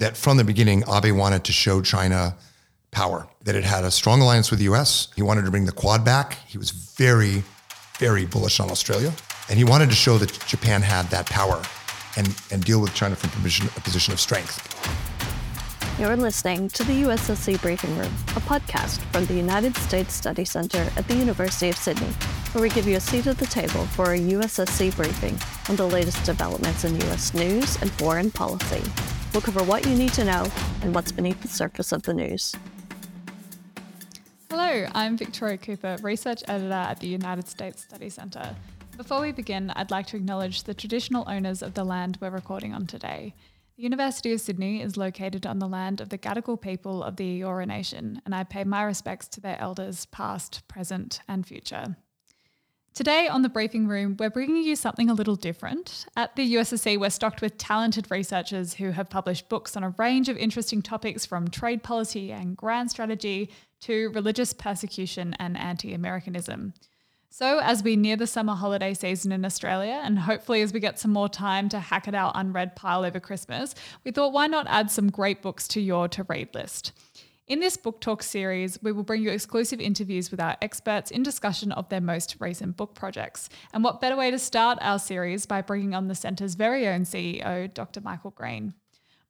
that from the beginning, Abe wanted to show China power, that it had a strong alliance with the US. He wanted to bring the Quad back. He was very, very bullish on Australia. And he wanted to show that Japan had that power and, and deal with China from a position, a position of strength. You're listening to the USSC Briefing Room, a podcast from the United States Study Center at the University of Sydney, where we give you a seat at the table for a USSC briefing on the latest developments in US news and foreign policy. We'll cover what you need to know and what's beneath the surface of the news. Hello, I'm Victoria Cooper, Research Editor at the United States Study Centre. Before we begin, I'd like to acknowledge the traditional owners of the land we're recording on today. The University of Sydney is located on the land of the Gadigal people of the Eora Nation, and I pay my respects to their elders, past, present, and future. Today on the briefing room, we're bringing you something a little different. At the USSC, we're stocked with talented researchers who have published books on a range of interesting topics from trade policy and grand strategy to religious persecution and anti Americanism. So, as we near the summer holiday season in Australia, and hopefully as we get some more time to hack at our unread pile over Christmas, we thought why not add some great books to your to read list? In this book talk series, we will bring you exclusive interviews with our experts in discussion of their most recent book projects. And what better way to start our series by bringing on the Centre's very own CEO, Dr. Michael Green.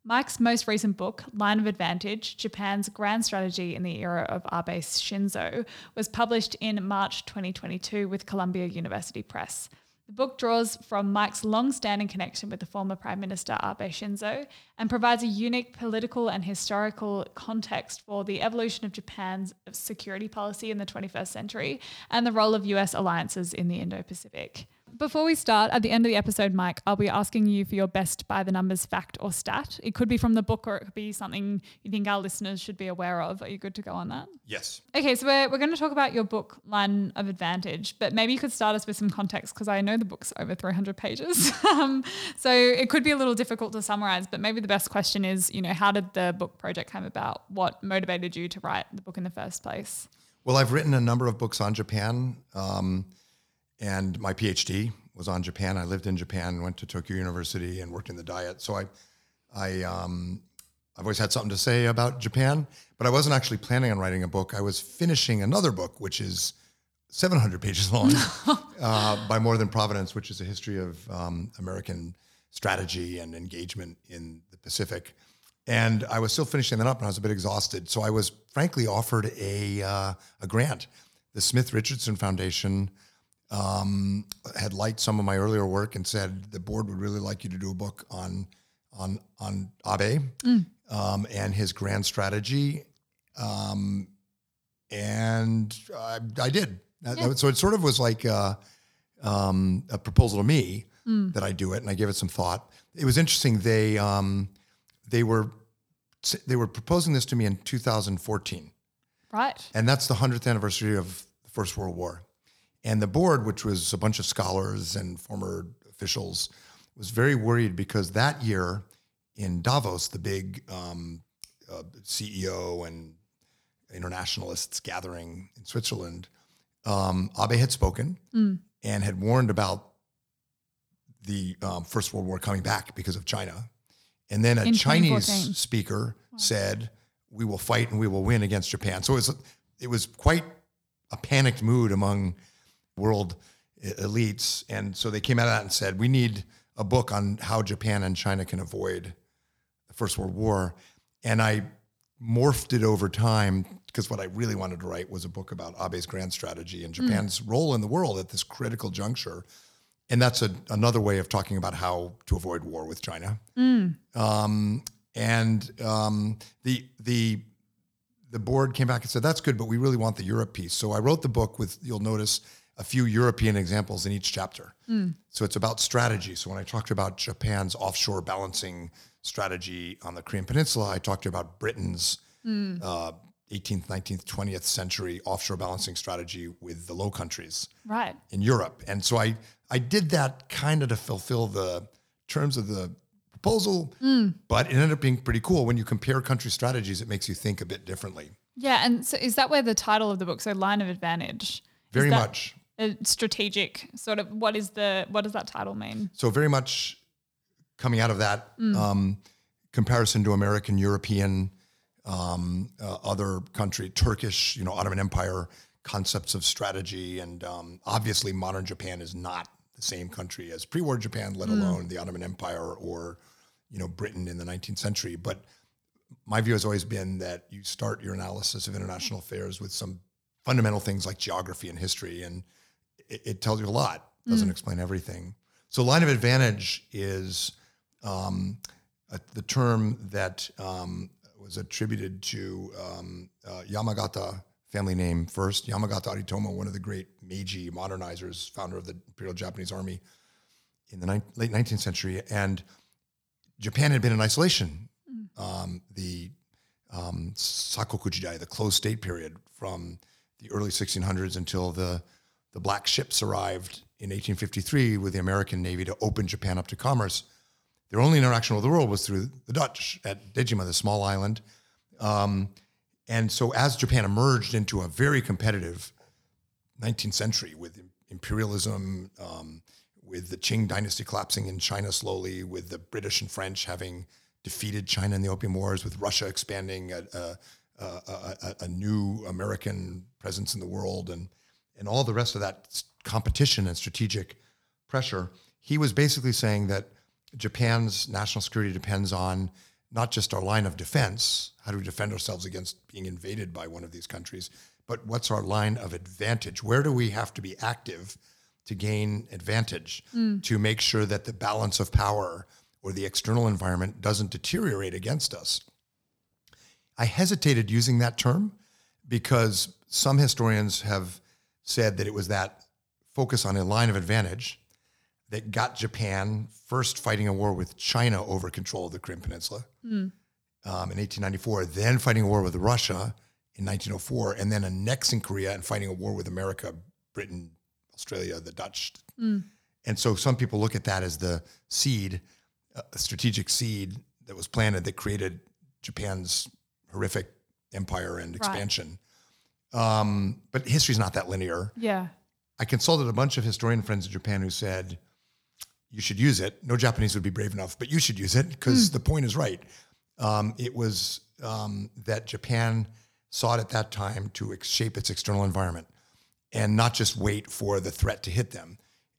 Mike's most recent book, Line of Advantage Japan's Grand Strategy in the Era of Abe Shinzo, was published in March 2022 with Columbia University Press. The book draws from Mike's long standing connection with the former Prime Minister Abe Shinzo and provides a unique political and historical context for the evolution of Japan's security policy in the 21st century and the role of US alliances in the Indo Pacific. Before we start, at the end of the episode, Mike, I'll be asking you for your best by the numbers fact or stat. It could be from the book or it could be something you think our listeners should be aware of. Are you good to go on that? Yes. Okay, so we're, we're going to talk about your book, Line of Advantage, but maybe you could start us with some context because I know the book's over 300 pages. um, so it could be a little difficult to summarize, but maybe the best question is, you know, how did the book project come about? What motivated you to write the book in the first place? Well, I've written a number of books on Japan. Um, and my PhD was on Japan. I lived in Japan, went to Tokyo University, and worked in the Diet. So I, I, um, I've always had something to say about Japan, but I wasn't actually planning on writing a book. I was finishing another book, which is 700 pages long, uh, by More Than Providence, which is a history of um, American strategy and engagement in the Pacific. And I was still finishing that up, and I was a bit exhausted. So I was frankly offered a uh, a grant. The Smith Richardson Foundation um, had liked some of my earlier work and said the board would really like you to do a book on on on Abe mm. um, and his grand strategy, um, and I, I did. Yeah. So it sort of was like a, um, a proposal to me mm. that I do it, and I gave it some thought. It was interesting. They um, they were they were proposing this to me in 2014, right? And that's the hundredth anniversary of the First World War. And the board, which was a bunch of scholars and former officials, was very worried because that year in Davos, the big um, uh, CEO and internationalists gathering in Switzerland, um, Abe had spoken mm. and had warned about the um, First World War coming back because of China. And then a in Chinese speaker wow. said, "We will fight and we will win against Japan." So it was it was quite a panicked mood among world elites. And so they came out of that and said, we need a book on how Japan and China can avoid the First World War. And I morphed it over time because what I really wanted to write was a book about Abe's grand strategy and hmm. Japan's mm. role in the world at this critical juncture. And that's a, another way of talking about how to avoid war with China. Mm. Um, and um, the the the board came back and said that's good, but we really want the Europe piece. So I wrote the book with you'll notice a few European examples in each chapter. Mm. So it's about strategy. So when I talked about Japan's offshore balancing strategy on the Korean Peninsula, I talked about Britain's mm. uh, 18th, 19th, 20th century offshore balancing strategy with the Low Countries right. in Europe. And so I, I did that kind of to fulfill the terms of the proposal, mm. but it ended up being pretty cool. When you compare country strategies, it makes you think a bit differently. Yeah. And so is that where the title of the book, so Line of Advantage? Very much a strategic sort of what is the what does that title mean? So very much coming out of that, mm. um, comparison to American, European, um, uh, other country, Turkish, you know, Ottoman Empire concepts of strategy, and um, obviously modern Japan is not the same country as pre-war Japan, let alone the Ottoman Empire or you know Britain in the 19th century. But my view has always been that you start your analysis of international affairs with some fundamental things like geography and history, and it, it tells you a lot. Doesn't explain everything. So line of advantage is um, uh, the term that um, was attributed to um, uh, Yamagata family name first. Yamagata Aritomo, one of the great Meiji modernizers, founder of the Imperial Japanese Army in the ni- late 19th century, and Japan had been in isolation. Um, the um, Sakoku Jidai, the closed state period from the early 1600s until the the black ships arrived in 1853 with the American Navy to open Japan up to commerce. Their only interaction with the world was through the Dutch at Dejima, the small island. Um, and so, as Japan emerged into a very competitive 19th century with imperialism, um, with the Qing dynasty collapsing in China slowly, with the British and French having defeated China in the Opium Wars, with Russia expanding a, a, a, a, a new American presence in the world, and and all the rest of that competition and strategic pressure, he was basically saying that Japan's national security depends on not just our line of defense, how do we defend ourselves against being invaded by one of these countries, but what's our line of advantage? Where do we have to be active to gain advantage hmm. to make sure that the balance of power or the external environment doesn't deteriorate against us? I hesitated using that term because some historians have said that it was that focus on a line of advantage that got Japan first fighting a war with China over control of the Korean Peninsula um, in 1894, then fighting a war with Russia in 1904, and then annexing Korea and fighting a war with America, Britain, Australia, the Dutch. And so some people look at that as the seed, uh, a strategic seed that was planted that created Japan's horrific empire and expansion. Um, but history's not that linear. Yeah. I consulted a bunch of historian friends in Japan who said, you should use it. No Japanese would be brave enough, but you should use it because the point is right. Um, it was um, that Japan sought at that time to ex- shape its external environment and not just wait for the threat to hit them.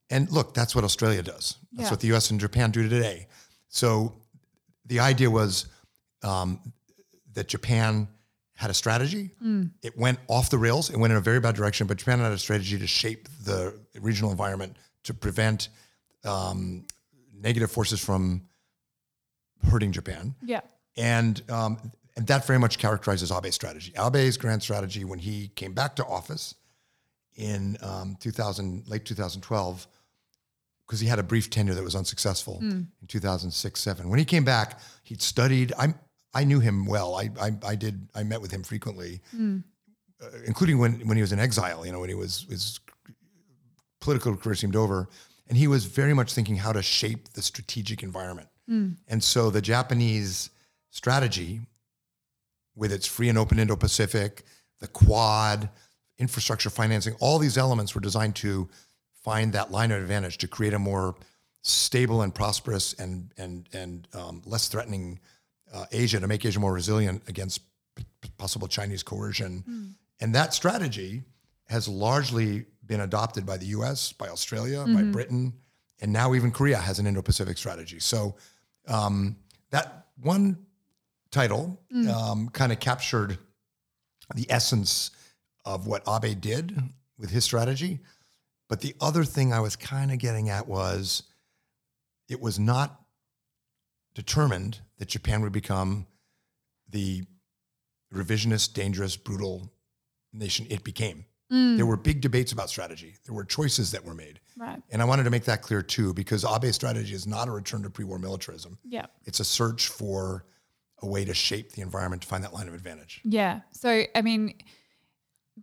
And look, that's what Australia does. That's Yeah. what the US and Japan do today. So the idea was um, that Japan had a strategy. It went off the rails. It went in a very bad direction, but Japan had a strategy to shape the regional environment to prevent um, negative forces from hurting Japan. Yeah. And, um, and that very much characterizes Abe's strategy. Abe's grand strategy when he came back to office in um, 2000, late 2012, because he had a brief tenure that was unsuccessful in 2006, seven. When he came back, he'd studied. I I knew him well. I I, I did. I met with him frequently, uh, including when when he was in exile. You know, when he was his political career seemed over, and he was very much thinking how to shape the strategic environment. And so the Japanese strategy, with its free and open Indo-Pacific, the Quad, infrastructure financing, all these elements were designed to find that line of advantage to create a more stable and prosperous and and and um, less threatening uh, Asia to make Asia more resilient against p- possible Chinese coercion. And that strategy has largely been adopted by the U.S., by Australia, by Britain, and now even Korea has an Indo-Pacific strategy. So um, that one title um, kind of captured the essence of what Abe did with his strategy. But the other thing I was kind of getting at was it was not determined that Japan would become the revisionist, dangerous, brutal nation it became. Mm. There were big debates about strategy. There were choices that were made. Right. And I wanted to make that clear too, because Abe's strategy is not a return to pre war militarism. Yeah. It's a search for a way to shape the environment to find that line of advantage. Yeah. So, I mean,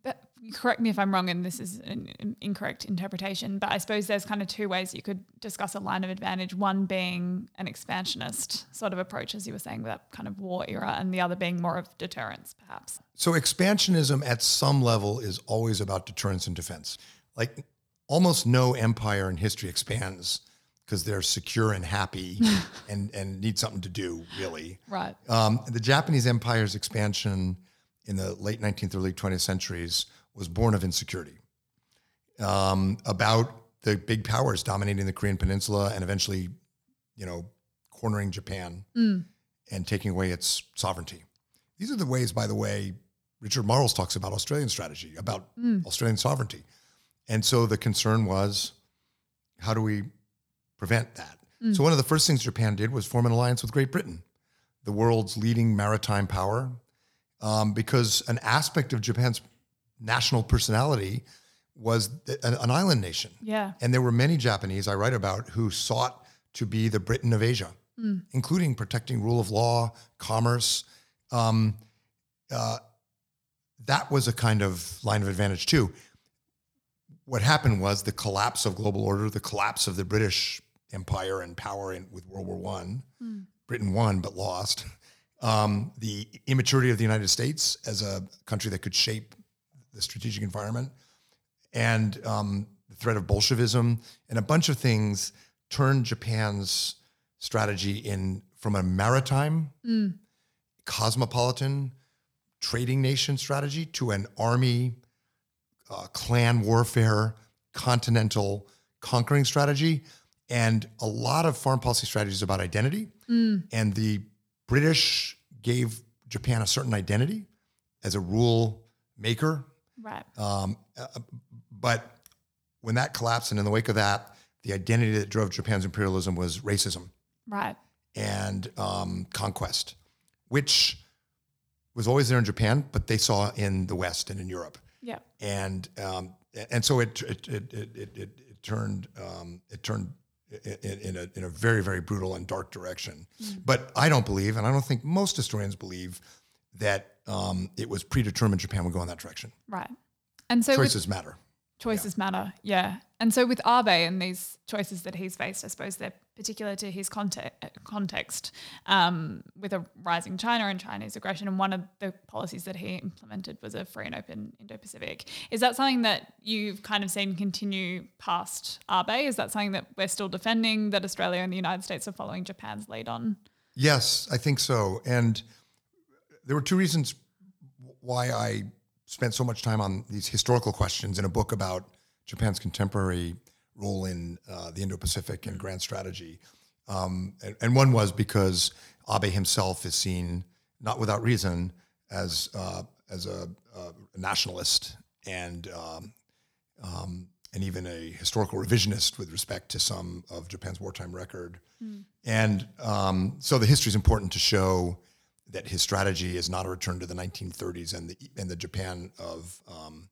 but correct me if I'm wrong, and this is an, incorrect interpretation, but I suppose there's kind of two ways you could discuss a line of advantage. One being an expansionist sort of approach, as you were saying, with that kind of war era, and the other being more of deterrence, perhaps. So expansionism at some level is always about deterrence and defense. Like almost no empire in history expands because they're secure and happy and, and need something to do, really. Right. Um, the Japanese empire's expansion in the late 19th, early 20th centuries was born of insecurity um, about the big powers dominating the Korean Peninsula and eventually, you know, cornering Japan and taking away its sovereignty. These are the ways, by the way, Richard Marles talks about Australian strategy, about Australian sovereignty. And so the concern was how do we prevent that? So one of the first things Japan did was form an alliance with Great Britain, the world's leading maritime power, um, because an aspect of Japan's national personality was an, an island nation. Yeah. And there were many Japanese I write about who sought to be the Britain of Asia, including protecting rule of law, commerce. Um, uh, that was a kind of line of advantage too. What happened was the collapse of global order, the collapse of the British Empire and power in, with World War One. Britain won but lost. Um, the immaturity of the United States as a country that could shape the strategic environment, and um, the threat of Bolshevism, and a bunch of things turned Japan's strategy in from a maritime, cosmopolitan, trading nation strategy to an army, uh, clan warfare, continental conquering strategy, and a lot of foreign policy strategies about identity. And the British gave Japan a certain identity as a rule maker. Right. Um, uh, but when that collapsed, and in the wake of that, the identity that drove Japan's imperialism was racism Right. and um, conquest, which was always there in Japan, but they saw in the West and in Europe. Yeah. And um, and so it it it it, it, it, it turned um, it turned in, in a in a very very brutal and dark direction. But I don't believe, and I don't think most historians believe that um, it was predetermined Japan would go in that direction. Right. And so with Choices matter. choices matter. Yeah. And so with Abe and these choices that he's faced, I suppose they're particular to his context, context um, with a rising China and Chinese aggression. And one of the policies that he implemented was a free and open Indo-Pacific. Is that something that you've kind of seen continue past Abe? Is that something that we're still defending, that Australia and the United States are following Japan's lead on? Yes, I think so. And there were two reasons why I spent so much time on these historical questions in a book about Japan's contemporary role in uh, the Indo-Pacific and grand strategy. Um, and, and one was because Abe himself is seen, not without reason, as uh, as a, a nationalist and um, um, and even a historical revisionist with respect to some of Japan's wartime record. And um, so the history is important to show that his strategy is not a return to the 1930s and the and the Japan of um,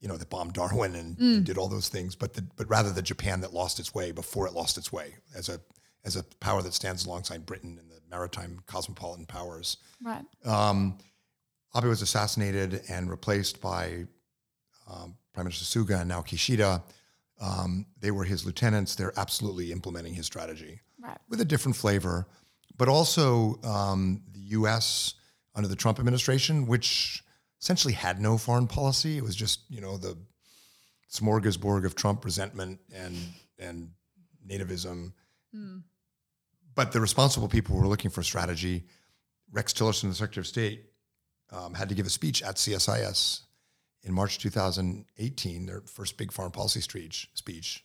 you know that bombed Darwin and, and did all those things, but the, but rather the Japan that lost its way before it lost its way as a as a power that stands alongside Britain and the maritime cosmopolitan powers. Right. Um, Abe was assassinated and replaced by um, Prime Minister Suga and now Kishida. Um, they were his lieutenants. They're absolutely implementing his strategy Right. with a different flavor, but also um, U.S. under the Trump administration, which essentially had no foreign policy. It was just you know the smorgasbord of Trump resentment and and nativism. But the responsible people were looking for strategy. Rex Tillerson, the Secretary of State, um, had to give a speech at CSIS in March 2018, their first big foreign policy speech, speech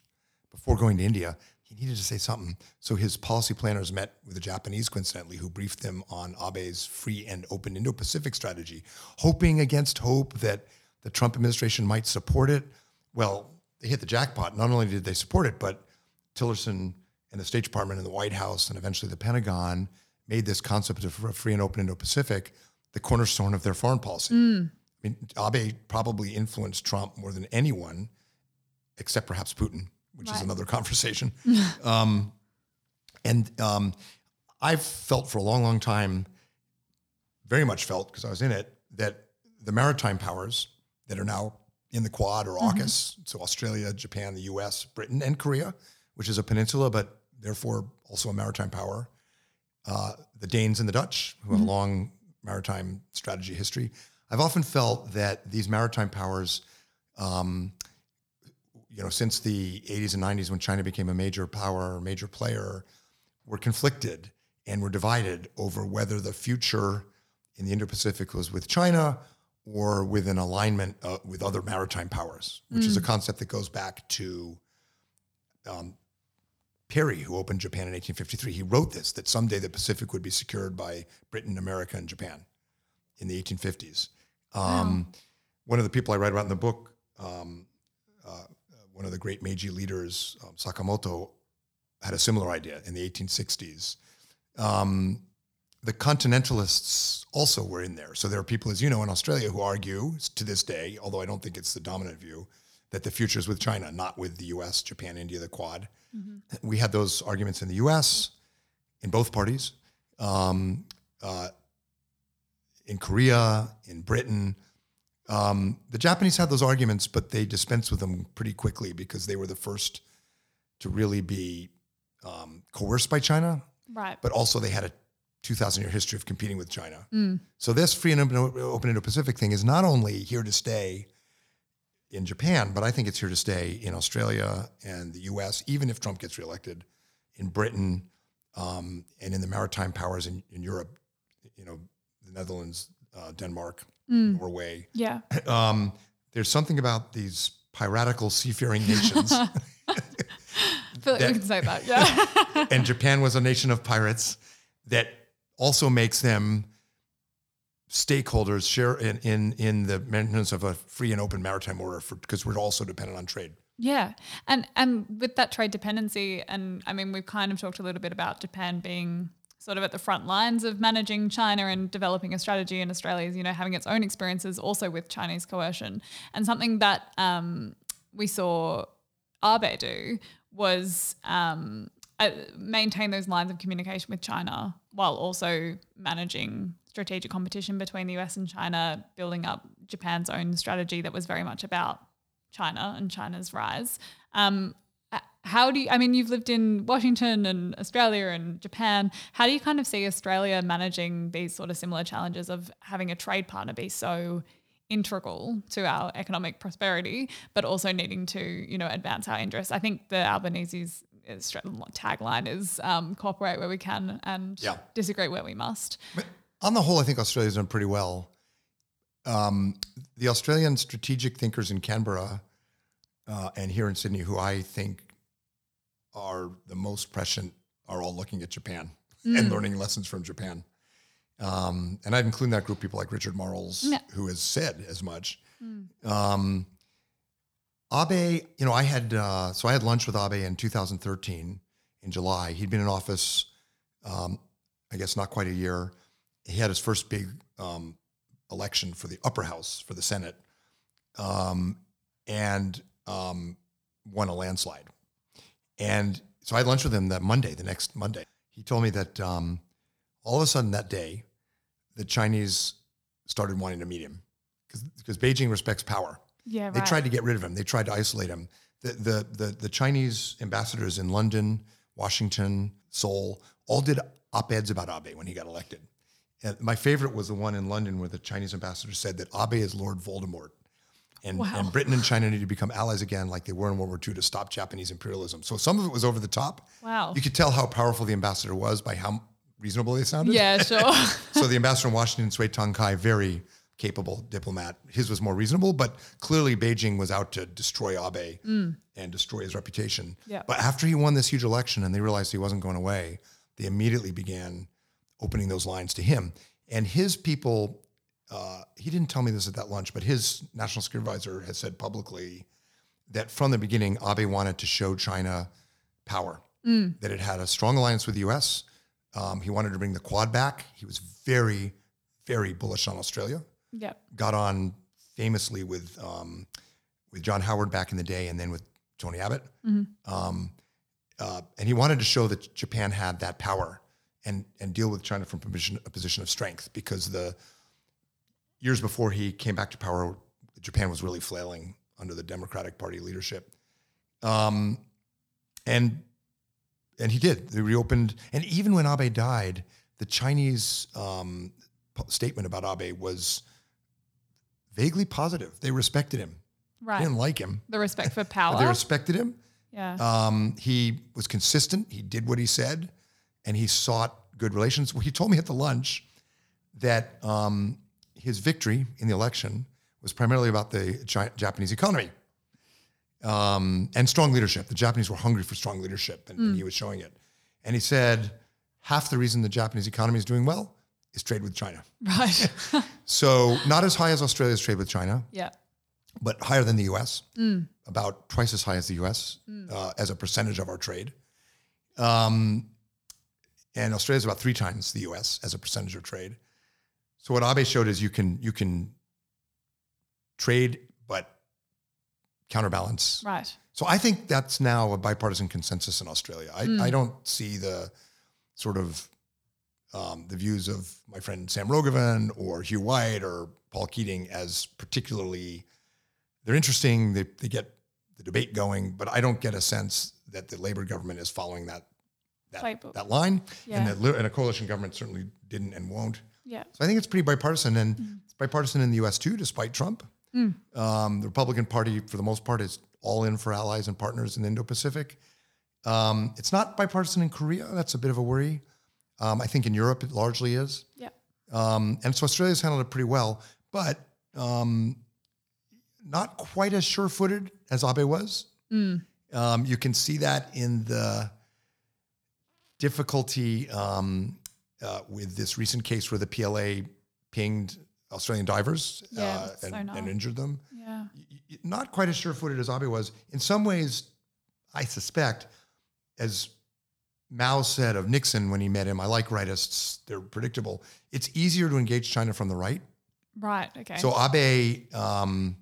before going to India. He needed to say something. So his policy planners met with the Japanese, coincidentally, who briefed them on Abe's free and open Indo Pacific strategy, hoping against hope that the Trump administration might support it. Well, they hit the jackpot. Not only did they support it, but Tillerson and the State Department and the White House and eventually the Pentagon made this concept of a free and open Indo Pacific the cornerstone of their foreign policy. Hmm. I mean, Abe probably influenced Trump more than anyone, except perhaps Putin, which is another conversation. um, and um, I've felt for a long, long time, very much felt because I was in it, that the maritime powers that are now in the Quad or AUKUS, so Australia, Japan, the US, Britain, and Korea, which is a peninsula, but therefore also a maritime power, uh, the Danes and the Dutch, who have a long maritime strategy history. I've often felt that these maritime powers um, you know, since the 80s and 90s when China became a major power, major player, were conflicted and were divided over whether the future in the Indo-Pacific was with China or with an alignment uh, with other maritime powers, which is a concept that goes back to um, Perry, who opened Japan in 1853. He wrote this that someday the Pacific would be secured by Britain, America, and Japan in the 1850s. Um, One of the people I write about in the book, um, uh, one of the great Meiji leaders, um, Sakamoto, had a similar idea in the 1860s. Um, the continentalists also were in there. So there are people, as you know, in Australia who argue to this day, although I don't think it's the dominant view, that the future is with China, not with the US, Japan, India, the Quad. We had those arguments in the US, in both parties, um, uh, in Korea, in Britain. Um, the Japanese had those arguments, but they dispensed with them pretty quickly because they were the first to really be um, coerced by China Right. but also they had a 2,000 year history of competing with China. So this free and open, open Indo-Pacific thing is not only here to stay in Japan, but I think it's here to stay in Australia and the U.S. Even if Trump gets reelected, in Britain um, and in the maritime powers in, in Europe, you know, the Netherlands, uh, Denmark, Norway. yeah. Um, there's something about these piratical seafaring nations. I feel like we That- can say that. Yeah. and Japan was a nation of pirates that also makes them stakeholders share in in, in the maintenance of a free and open maritime order because we're also dependent on trade. Yeah, and and with that trade dependency, and I mean, we've kind of talked a little bit about Japan being sort of at the front lines of managing China and developing a strategy, and Australia's you know having its own experiences also with Chinese coercion, and something that um, we saw Abe do was um, uh, maintain those lines of communication with China while also managing strategic competition between the US and China, building up Japan's own strategy that was very much about China and China's rise. Um, how do you, I mean, you've lived in Washington and Australia and Japan. How do you kind of see Australia managing these sort of similar challenges of having a trade partner be so integral to our economic prosperity, but also needing to, you know, advance our interests? I think the Albanese's tagline is um, cooperate where we can and Yeah. disagree where we must. But on the whole, I think Australia's done pretty well. Um, the Australian strategic thinkers in Canberra uh, and here in Sydney, who I think are the most prescient, are all looking at Japan and learning lessons from Japan. Um, and I'd include in that group people like Richard Marles, who has said as much. Um, Abe, you know, I had uh, so I had lunch with Abe in 2013 in July. He'd been in office, um, I guess, not quite a year. He had his first big um, election for the upper house for the Senate, um, and um, won a landslide. And so I had lunch with him that Monday, the next Monday. He told me that um, all of a sudden that day, the Chinese started wanting to meet him because Beijing respects power. Yeah, They right. tried to get rid of him. They tried to isolate him. The, the, the, the Chinese ambassadors in London, Washington, Seoul, all did op-eds about Abe when he got elected. And my favorite was the one in London where the Chinese ambassador said that Abe is Lord Voldemort. And, Wow. and Britain and China need to become allies again like they were in World War II to stop Japanese imperialism. So some of it was over the top. Wow. You could tell how powerful the ambassador was by how reasonable they sounded. Yeah, sure. So the ambassador in Washington, Cui Tiankai, very capable diplomat. His was more reasonable, but clearly Beijing was out to destroy Abe mm. and destroy his reputation. Yeah. But after he won this huge election and they realized he wasn't going away, they immediately began opening those lines to him. And his people, uh, he didn't tell me this at that lunch, but his national security advisor has said publicly that from the beginning, Abe wanted to show China power, that it had a strong alliance with the US. Um, he wanted to bring the Quad back. He was very, very bullish on Australia. yep. Got on famously with um, with John Howard back in the day, and then with Tony Abbott. Um, uh, and he wanted to show that Japan had that power and and deal with China from a position, a position of strength because the years before he came back to power, Japan was really flailing under the Democratic Party leadership. Um, and and he did. They reopened, and even when Abe died, the Chinese um, statement about Abe was vaguely positive. They respected him. Right. They didn't like him. The respect for power. they respected him. yeah. Um, he was consistent. He did what he said, and he sought good relations. Well, he told me at the lunch that um, his victory in the election was primarily about the Japanese economy um, and strong leadership. The Japanese were hungry for strong leadership, and, and he was showing it. And he said half the reason the Japanese economy is doing well is trade with China. right. So not as high as Australia's trade with China, yeah. but higher than the U.S. About twice as high as the U.S. Uh, as a percentage of our trade. Um, and Australia's about three times the U.S. as a percentage of trade. So what Abe showed is you can you can trade but counterbalance. Right. So I think that's now a bipartisan consensus in Australia. I, I don't see the sort of um, the views of my friend Sam Roggeveen or Hugh White or Paul Keating as particularly they're interesting. They, they get the debate going, but I don't get a sense that the Labor government is following that that, that line, Yeah. and that and a coalition government certainly didn't and won't. Yeah. So I think it's pretty bipartisan, and it's bipartisan in the U.S. too, despite Trump. Um, the Republican Party, for the most part, is all in for allies and partners in the Indo-Pacific. Um, it's not bipartisan in Korea. That's a bit of a worry. Um, I think in Europe it largely is, Yeah. um, and so Australia's handled it pretty well, but um, not quite as sure-footed as Abe was. Um, you can see that in the difficulty um, uh, with this recent case where the PLA pinged Australian divers Yeah, uh, and, so and injured them. Yeah. Not quite as sure-footed as Abe was. In some ways, I suspect, as Mao said of Nixon when he met him, I like rightists, they're predictable. It's easier to engage China from the right. Right. Okay. So Abe, um,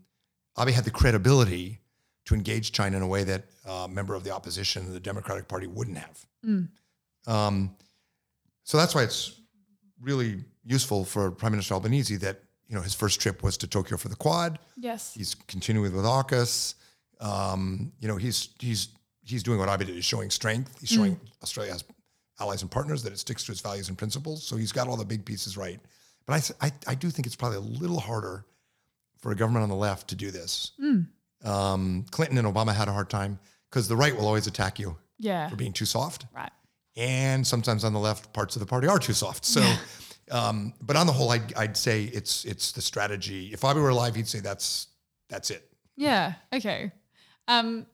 Abe had the credibility to engage China in a way that a member of the opposition, the Democratic Party, wouldn't have. Um, so that's why it's really useful for Prime Minister Albanese that you know his first trip was to Tokyo for the Quad. yes. He's continuing with AUKUS. Um, you know, he's he's he's doing what Abe did. He's showing strength. He's showing Australia has allies and partners that it sticks to its values and principles. So he's got all the big pieces right. But I I, I do think it's probably a little harder for a government on the left to do this. Um, Clinton and Obama had a hard time because the right will always attack you Yeah. for being too soft Right. And sometimes on the left parts of the party are too soft. So, um, but on the whole, I'd, I'd say it's it's the strategy. If Abe were alive, he'd say that's that's it. Yeah. Okay. Um,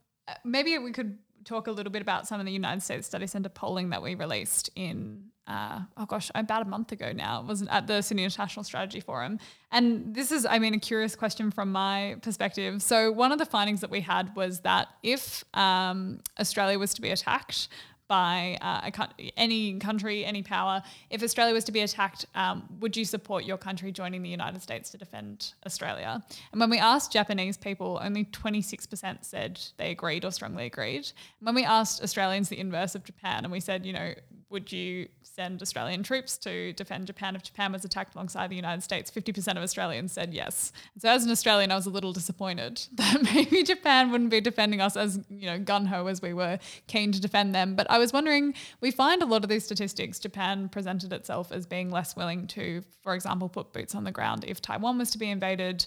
maybe we could talk a little bit about some of the United States Study Center polling that we released in, uh, oh gosh, about a month ago now. It was at the Sydney International Strategy Forum. And this is, I mean, a curious question from my perspective. So, one of the findings that we had was that if um, Australia was to be attacked, by uh, a any country, any power. If Australia was to be attacked, um, would you support your country joining the United States to defend Australia? And when we asked Japanese people, only 26% said they agreed or strongly agreed. And when we asked Australians the inverse of Japan, and we said, you know, would you send Australian troops to defend Japan if Japan was attacked alongside the United States? 50% of Australians said yes. So as an Australian, I was a little disappointed that maybe Japan wouldn't be defending us as, you know, gun ho as we were keen to defend them. But I was wondering, we find a lot of these statistics, Japan presented itself as being less willing to, for example, put boots on the ground if Taiwan was to be invaded.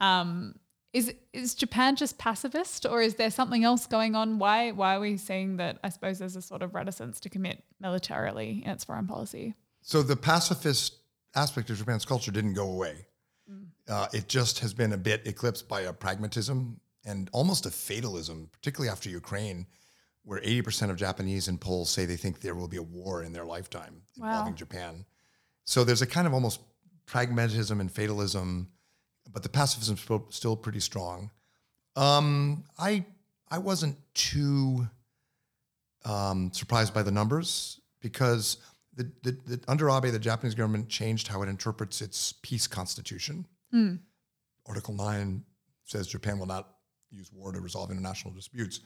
Um, is is Japan just pacifist, or is there something else going on? Why why are we seeing that? I suppose there's a sort of reticence to commit militarily in its foreign policy. So the pacifist aspect of Japan's culture didn't go away. Uh, it just has been a bit eclipsed by a pragmatism and almost a fatalism, particularly after Ukraine, where 80% of Japanese in polls say they think there will be a war in their lifetime involving Japan. So there's a kind of almost pragmatism and fatalism, but the pacifism is still, pretty strong. Um, I I wasn't too um, surprised by the numbers because the, the, the under Abe, the Japanese government changed how it interprets its peace constitution. Article 9 says Japan will not use war to resolve international disputes.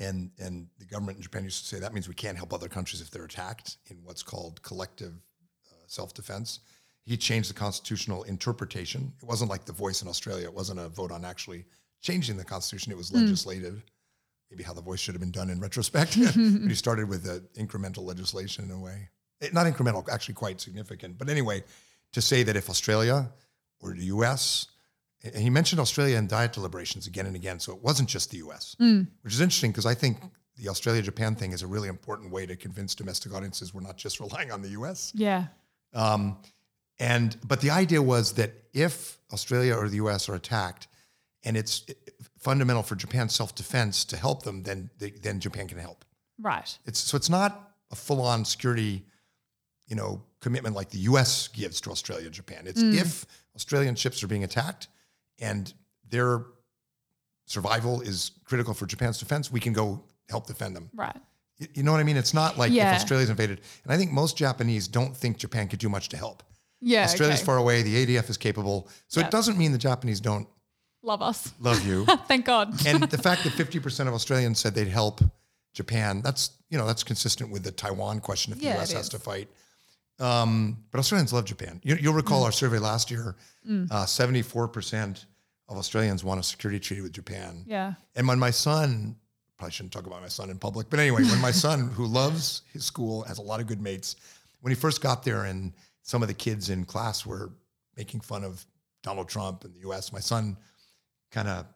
And, and the government in Japan used to say that means we can't help other countries if they're attacked in what's called collective uh, self defense. He changed the constitutional interpretation. It wasn't like the voice in Australia, it wasn't a vote on actually changing the constitution, it was legislative maybe how the voice should have been done in retrospect. but he started with uh, incremental legislation in a way. Eh, not incremental, actually quite significant. But anyway, to say that if Australia or the US and he mentioned Australia in diet deliberations again and again. So it wasn't just the US, Mm. which is interesting because I think the Australia Japan thing is a really important way to convince domestic audiences we're not just relying on the US. Yeah. Um, and but the idea was that if Australia or the U.S. are attacked, and it's fundamental for Japan's self-defense to help them, then they, then Japan can help. Right. It's so it's not a full-on security, you know, commitment like the U.S. gives to Australia and Japan. It's mm. if Australian ships are being attacked, and their survival is critical for Japan's defense, we can go help defend them. Right. You know what I mean? It's not like Yeah. if Australia's invaded. And I think most Japanese don't think Japan could do much to help. Yeah. Australia's okay. far away. The ADF is capable. So Yeah. it doesn't mean the Japanese don't Love us. love you. Thank God. and the fact that 50% of Australians said they'd help Japan, that's, you know, that's consistent with the Taiwan question if the US has to fight. Um, but Australians love Japan. You, you'll recall Mm. our survey last year, uh, 74% of Australians want a security treaty with Japan. yeah. And when my son, probably shouldn't talk about my son in public, but anyway, when my son, who loves his school, has a lot of good mates, when he first got there and some of the kids in class were making fun of Donald Trump and the US, my son kind of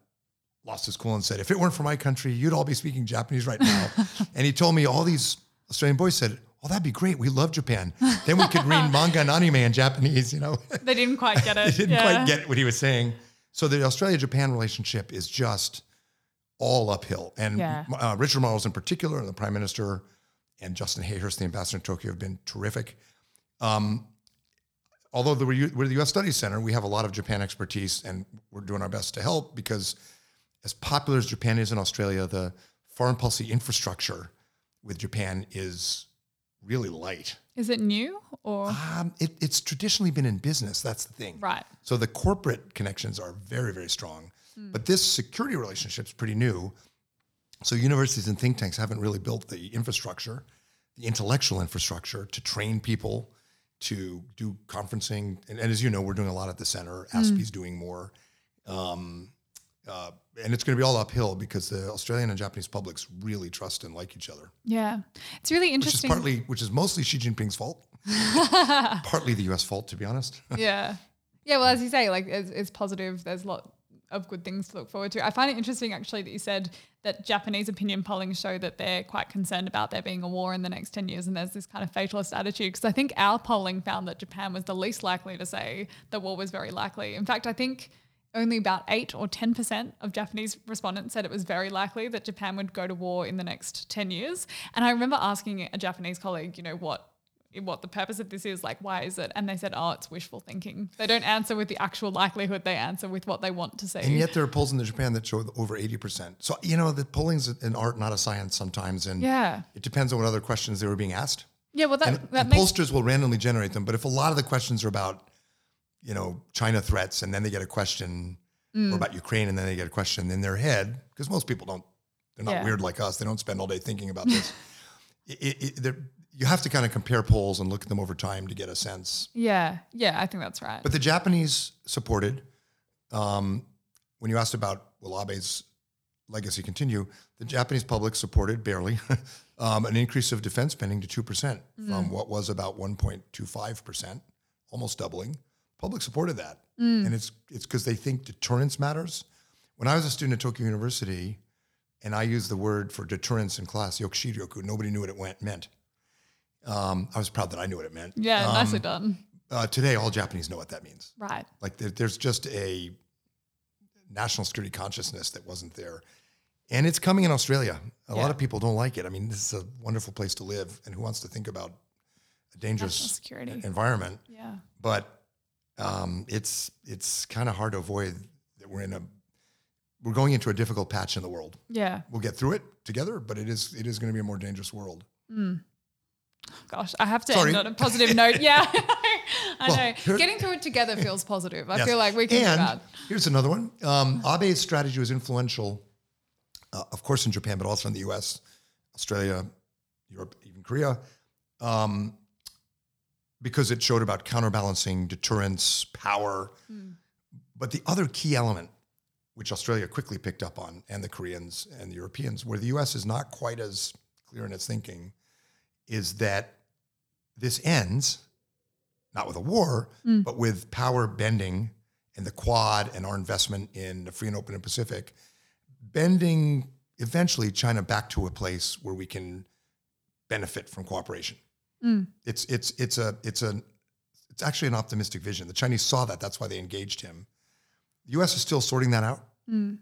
lost his cool and said, If it weren't for my country, you'd all be speaking Japanese right now. and he told me all these Australian boys said, Oh, that'd be great. We love Japan. Then we could read manga and anime in Japanese, you know. They didn't quite get it. they didn't yeah. quite get what he was saying. So the Australia Japan relationship is just all uphill. And Yeah. uh, Richard Marles in particular, and the Prime Minister, and Justin Hayhurst, the ambassador in Tokyo, have been terrific. Um, although the, we're the U.S. Studies Center, we have a lot of Japan expertise, and we're doing our best to help because, as popular as Japan is in Australia, the foreign policy infrastructure with Japan is really light. Is it new or Um, it, it's traditionally been in business. That's the thing. right? So the corporate connections are very, very strong. But this security relationship is pretty new. So universities and think tanks haven't really built the infrastructure, the intellectual infrastructure to train people to do conferencing. And, and as you know, we're doing a lot at the center. ASPI's doing more. Um, uh, and it's going to be all uphill because the Australian and Japanese publics really trust and like each other, Yeah. It's really which is interesting. partly, which is mostly Xi Jinping's fault, partly the U.S. fault, to be honest. yeah. Yeah. Well, as you say, like it's, it's positive. There's a lot of good things to look forward to. I find it interesting actually that you said that Japanese opinion polling show that they're quite concerned about there being a war in the next 10 years and there's this kind of fatalist attitude because I think our polling found that Japan was the least likely to say the war was very likely. In fact, I think only about 8 or 10% of Japanese respondents said it was very likely that Japan would go to war in the next 10 years. And I remember asking a Japanese colleague, you know, what what the purpose of this is, like why is it? And they said, oh, it's wishful thinking. They don't answer with the actual likelihood; they answer with what they want to see. And yet there are polls in Japan that show over 80%. So, you know, the polling's an art, not a science sometimes. And yeah, it depends on what other questions they were being asked. yeah. Well, that And, that and makes pollsters will randomly generate them. But if a lot of the questions are about, you know, China threats and then they get a question Mm. or about Ukraine and then they get a question in their head, because most people don't, they're not Yeah. weird like us. They don't spend all day thinking about this. it, it, it, you have to kind of compare polls and look at them over time to get a sense. yeah, yeah. I think that's right. But the Japanese supported. Um, when you asked about will Abe's legacy continue, the Japanese public supported barely um, an increase of defense spending to two percent from what was about one point two five percent, almost doubling. Public supported that, and it's it's because they think deterrence matters. When I was a student at Tokyo University, and I used the word for deterrence in class, yokushiryoku, nobody knew what it went, meant. Um, I was proud that I knew what it meant. yeah, Um, nicely done. uh, today, all Japanese know what that means. Right. Like there, there's just a national security consciousness that wasn't there. And it's coming in Australia. A Yeah. lot of people don't like it. I mean, this is a wonderful place to live, and who wants to think about a dangerous security. environment? Yeah. But um, it's it's kind of hard to avoid that we're in a we're going into a difficult patch in the world. Yeah. We'll get through it together, but it is it is going to be a more dangerous world. Gosh, I have to Sorry. end on a positive note. Yeah. I Well, know. here- Getting through it together feels positive. I Yes. feel like we can do that. here's another one. Um, Abe's strategy was influential, uh, of course, in Japan, but also in the U.S., Australia, Europe, even Korea, um, because it showed about counterbalancing deterrence, power. But the other key element, which Australia quickly picked up on, and the Koreans and the Europeans, where the U.S. is not quite as clear in its thinking, is that this ends not with a war, mm. but with power bending and the Quad and our investment in the free and open Indo-Pacific, bending eventually China back to a place where we can benefit from cooperation. Mm. It's it's it's a it's a it's actually an optimistic vision. The Chinese saw that. That's why they engaged him. The U.S. is still sorting that out. Mm.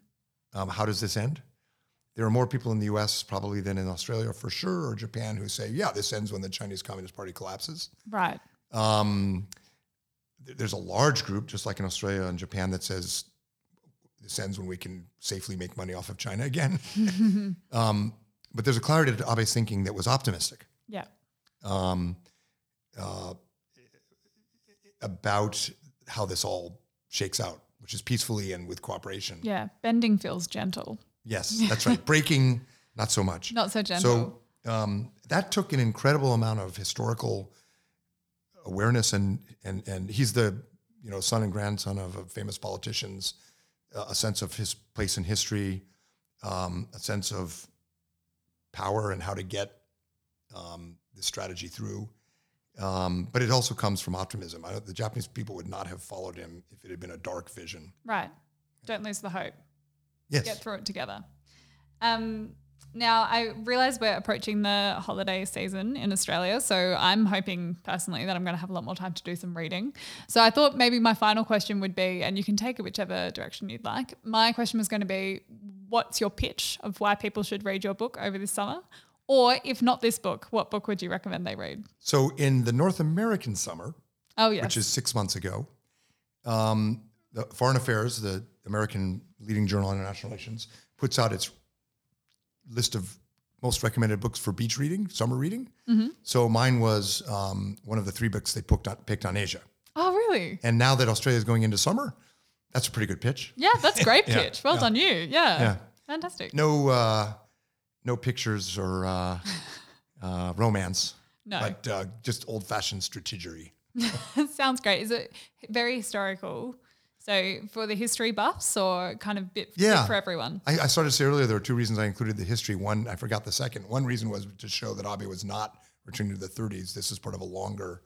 Um, how does this end? There are more people in the U.S. probably than in Australia for sure, or Japan, who say, "Yeah, this ends when the Chinese Communist Party collapses." Right. Um, th- there's a large group, just like in Australia and Japan, that says this ends when we can safely make money off of China again. um, but there's a clarity to Abe's thinking that was optimistic Yeah. um, uh, about how this all shakes out, which is peacefully and with cooperation. Yeah. Bending feels gentle. Yes, that's right. Breaking, not so much. Not so gentle. So um, that took an incredible amount of historical awareness, and and and he's the you know son and grandson of, of famous politicians, uh, a sense of his place in history, um, a sense of power and how to get um, this strategy through. Um, but it also comes from optimism. I, the Japanese people would not have followed him if it had been a dark vision. Right. Don't lose the hope. Yes. Get through it together. Um, now, I realize we're approaching the holiday season in Australia, so I'm hoping personally that I'm going to have a lot more time to do some reading. So I thought maybe my final question would be, and you can take it whichever direction you'd like. My question was going to be, what's your pitch of why people should read your book over this summer? Or if not this book, what book would you recommend they read? So in the North American summer, Oh, yes. which is six months ago. Um, the Foreign Affairs, the American leading journal on international relations, puts out its list of most recommended books for beach reading, summer reading. Mm-hmm. So mine was um, one of the three books they picked on, picked on Asia. oh, really? And now that Australia is going into summer, that's a pretty good pitch. Yeah, that's great Yeah, pitch. Well yeah. done, you. Yeah. Yeah. Fantastic. No, uh, no pictures or uh, uh, romance, No. but uh, just old-fashioned strategery. Sounds great. Is it very historical? So for the history buffs or kind of bit, bit Yeah. for everyone? I, I started to say earlier there were two reasons I included the history. One, I forgot the second. One reason was to show that Abe was not returning to the 30s. This is part of a longer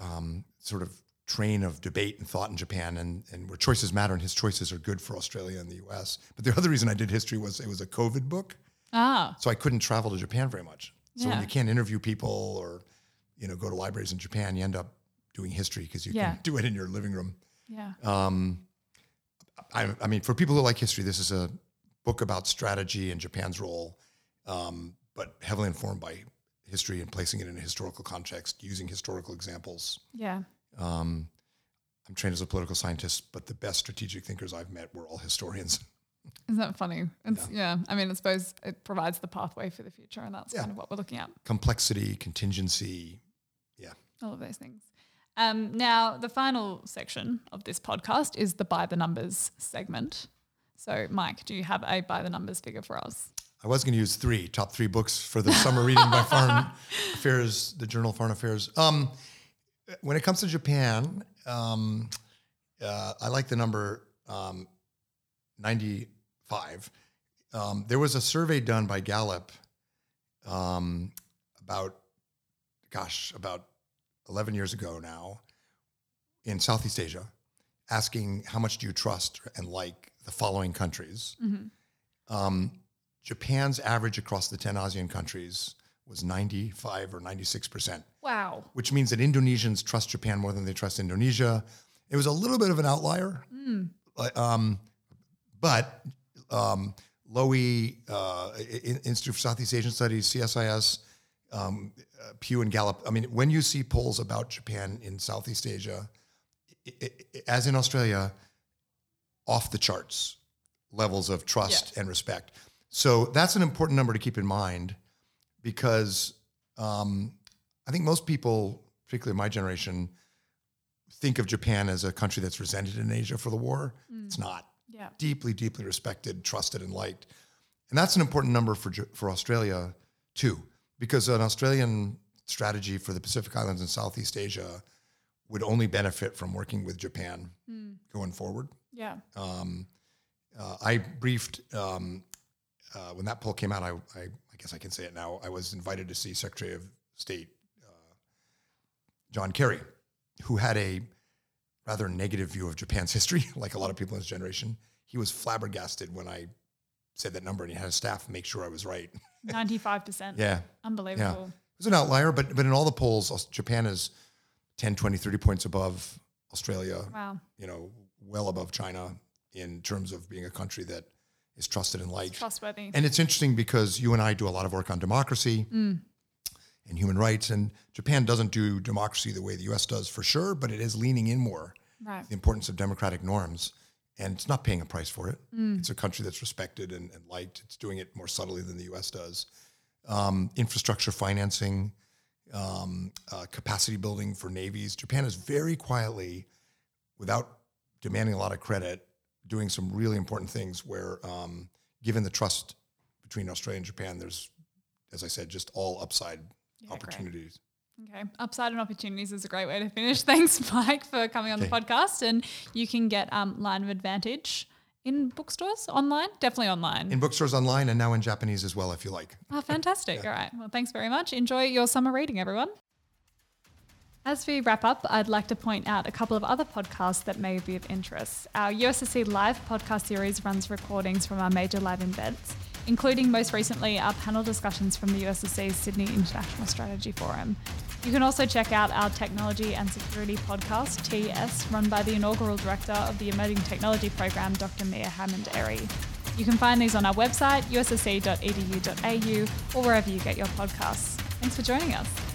um, sort of train of debate and thought in Japan, and, and where choices matter, and his choices are good for Australia and the U.S. But the other reason I did history was it was a COVID book, Ah, so I couldn't travel to Japan very much. So when you can't interview people or you know go to libraries in Japan, you end up doing history because you Yeah. can do it in your living room. Yeah. Um, I, I mean, for people who like history, this is a book about strategy and Japan's role, um, but heavily informed by history and placing it in a historical context, using historical examples. Yeah. Um, I'm trained as a political scientist, but the best strategic thinkers I've met were all historians. Isn't that funny? It's, yeah. I mean, I suppose it provides the pathway for the future, and that's Yeah. kind of what we're looking at. Complexity, contingency, yeah. All of those things. Um, now, the final section of this podcast is the by the numbers segment. So, Mike, do you have a by the numbers figure for us? I was going to use three top three books for the summer reading by Foreign Affairs, the Journal of Foreign Affairs. Um, when it comes to Japan, um, uh, I like the number um, 95. Um, there was a survey done by Gallup um, about, gosh, about 11 years ago now in Southeast Asia, asking how much do you trust and like the following countries. Um, Japan's average across the 10 ASEAN countries was 95 or 96 percent, Wow. which means that Indonesians trust Japan more than they trust Indonesia. It was a little bit of an outlier, but, um, but um, Lowy uh, Institute for Southeast Asian Studies, CSIS, um, uh, Pew and Gallup. I mean, when you see polls about Japan in Southeast Asia, i i as in Australia, off the charts levels of trust and respect. So that's an important number to keep in mind because um, I think most people, particularly my generation, think of Japan as a country that's resented in Asia for the war. It's not. Yeah. Deeply, deeply respected, trusted, and liked. And that's an important number for, for Australia, too, because an Australian strategy for the Pacific Islands and Southeast Asia would only benefit from working with Japan going forward. Yeah. Um, uh, I briefed um, uh, when that poll came out. I, I, I guess I can say it now. I was invited to see Secretary of State uh, John Kerry, who had a rather negative view of Japan's history, like a lot of people in his generation. He was flabbergasted when I said that number and he had his staff make sure I was right. 95%. yeah. Unbelievable. Yeah. It was an outlier, but but in all the polls, Japan is 10, 20, 30 points above Australia, Wow. you know, well above China in terms of being a country that is trusted and liked. Trustworthy. And it's interesting because you and I do a lot of work on democracy Mm. and human rights, and Japan doesn't do democracy the way the US does for sure, but it is leaning in more right. the importance of democratic norms. And it's not paying a price for it. Mm. It's a country that's respected and, and liked. It's doing it more subtly than the US does. Um, infrastructure financing, um, uh, capacity building for navies. Japan is very quietly, without demanding a lot of credit, doing some really important things where, um, given the trust between Australia and Japan, there's, as I said, just all upside Yeah, great. Okay. Upside and opportunities is a great way to finish. Thanks, Mike, for coming on the podcast. And you can get um, Line of Advantage in bookstores online, definitely online. In bookstores online and now in Japanese as well, if you like. Oh, fantastic. All right. Well, thanks very much. Enjoy your summer reading, everyone. As we wrap up, I'd like to point out a couple of other podcasts that may be of interest. Our USSC Live podcast series runs recordings from our major live events, including most recently our panel discussions from the USSC Sydney International Strategy Forum. You can also check out our Technology and Security podcast, TS, run by the inaugural director of the Emerging Technology Program, Dr. Miah Hammond-Errey. You can find these on our website, ussc.edu.au, or wherever you get your podcasts. Thanks for joining us.